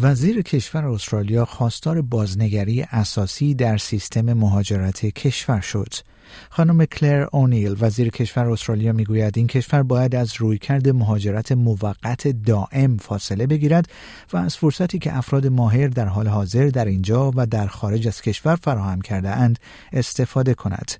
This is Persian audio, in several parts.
وزیر کشور استرالیا خواستار بازنگری اساسی در سیستم مهاجرت کشور شد. خانم کلر اونیل وزیر کشور استرالیا می‌گوید این کشور باید از رویکرد مهاجرت موقت دائم فاصله بگیرد و از فرصتی که افراد ماهر در حال حاضر در اینجا و در خارج از کشور فراهم کرده اند استفاده کند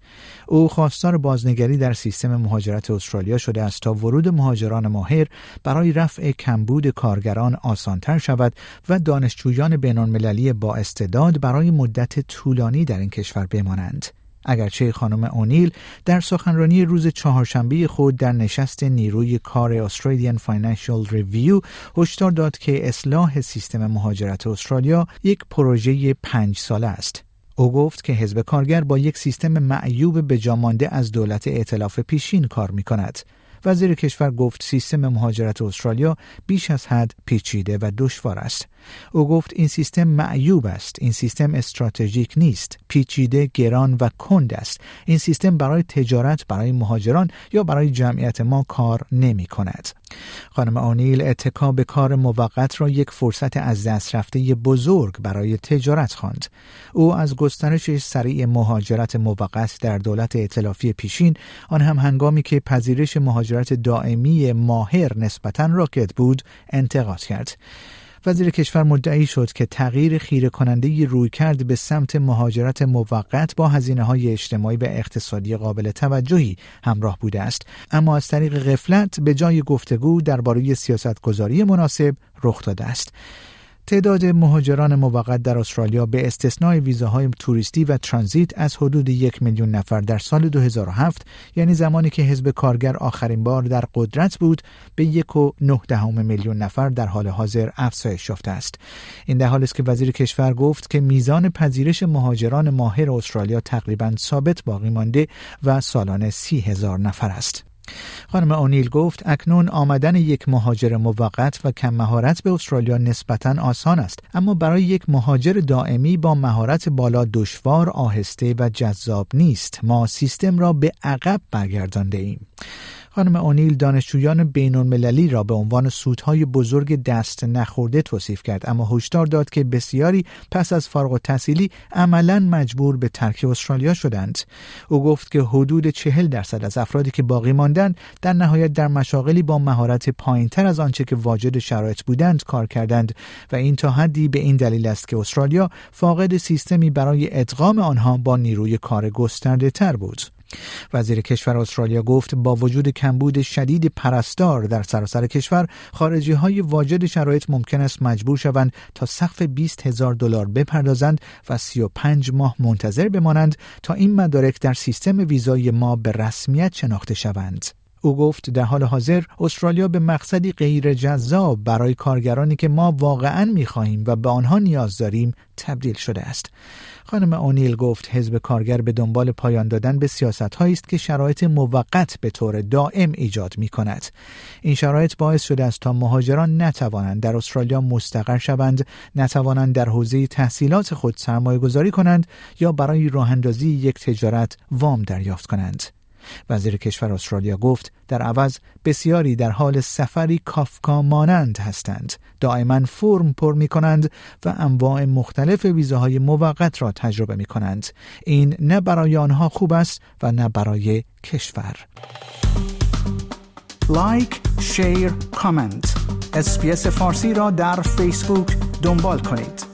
او خواستار بازنگری در سیستم مهاجرت استرالیا شده است تا ورود مهاجران ماهر برای رفع کمبود کارگران آسانتر شود و دانشجویان بینالمللی با استعداد برای مدت طولانی در این کشور بمانند اگرچه خانم اونیل در سخنرانی روز چهارشنبه خود در نشست نیروی کار Australian Financial Review هشدار داد که اصلاح سیستم مهاجرت استرالیا یک پروژه پنج ساله است او گفت که حزب کارگر با یک سیستم معیوب به از دولت ائتلاف پیشین کار می کند. وزیر کشور گفت سیستم مهاجرت استرالیا بیش از حد پیچیده و دشوار است. او گفت این سیستم معیوب است. این سیستم استراتژیک نیست. پیچیده، گران و کند است. این سیستم برای تجارت، برای مهاجران یا برای جمعیت ما کار نمی کند. خانم آنیل اتکا به کار موقت را یک فرصت از دست رفته بزرگ برای تجارت خواند. او از گسترش سریع مهاجرت موقت در دولت ائتلافی پیشین آن هم هنگامی که پذیرش مهاجرت دائمی ماهر نسبتا راکت بود انتقاد کرد. وزیر کشور مدعی شد که تغییر خیره کننده روی کرد به سمت مهاجرت موقت با هزینه های اجتماعی و اقتصادی قابل توجهی همراه بوده است. اما از طریق غفلت به جای گفتگو درباره سیاستگذاری مناسب رخ داده است. تعداد مهاجران موقت در استرالیا به استثنای ویزاهای توریستی و ترانزیت از حدود یک میلیون نفر در سال 2007 یعنی زمانی که حزب کارگر آخرین بار در قدرت بود به یک و نه دهم میلیون نفر در حال حاضر افزایش یافته است. این در حال است که وزیر کشور گفت که میزان پذیرش مهاجران ماهر استرالیا تقریبا ثابت باقی مانده و سالانه سی هزار نفر است. خانم اونیل گفت اکنون آمدن یک مهاجر موقت و کم مهارت به استرالیا نسبتا آسان است اما برای یک مهاجر دائمی با مهارت بالا دشوار آهسته و جذاب نیست. ما سیستم را به عقب برگردانده ایم خانم اونیل دانشجویان بین المللی را به عنوان سودهای بزرگ دست نخورده توصیف کرد اما هشدار داد که بسیاری پس از فارغ التحصیلی عملا مجبور به ترک استرالیا شدند. او گفت که حدود چهل درصد از افرادی که باقی ماندند در نهایت در مشاغلی با مهارت پایینتر از آنچه که واجد شرایط بودند کار کردند و این تا حدی به این دلیل است که استرالیا فاقد سیستمی برای ادغام آنها با نیروی کار گسترده تر بود. وزیر کشور استرالیا گفت با وجود کمبود شدید پرستار در سراسر کشور خارجی های واجد شرایط ممکن است مجبور شوند تا سقف 20 هزار دلار بپردازند و 35 ماه منتظر بمانند تا این مدارک در سیستم ویزای ما به رسمیت شناخته شوند. او گفت در حال حاضر استرالیا به مقصدی غیر جذاب برای کارگرانی که ما واقعا می خواهیم و به آنها نیاز داریم تبدیل شده است. خانم اونیل گفت حزب کارگر به دنبال پایان دادن به سیاست هایی است که شرایط موقت به طور دائم ایجاد می کند. این شرایط باعث شده است تا مهاجران نتوانند در استرالیا مستقر شوند، نتوانند در حوزه تحصیلات خود سرمایه گذاری کنند یا برای راه یک تجارت وام دریافت کنند. وزیر کشور استرالیا گفت در عوض بسیاری در حال سفری کافکا مانند هستند. دائما فرم پر می کنند و انواع مختلف ویزاهای موقت را تجربه می کنند این نه برای آنها خوب است و نه برای کشور. لایک، شیر، کامنت اسپیس فارسی را در فیسبوک دنبال کنید.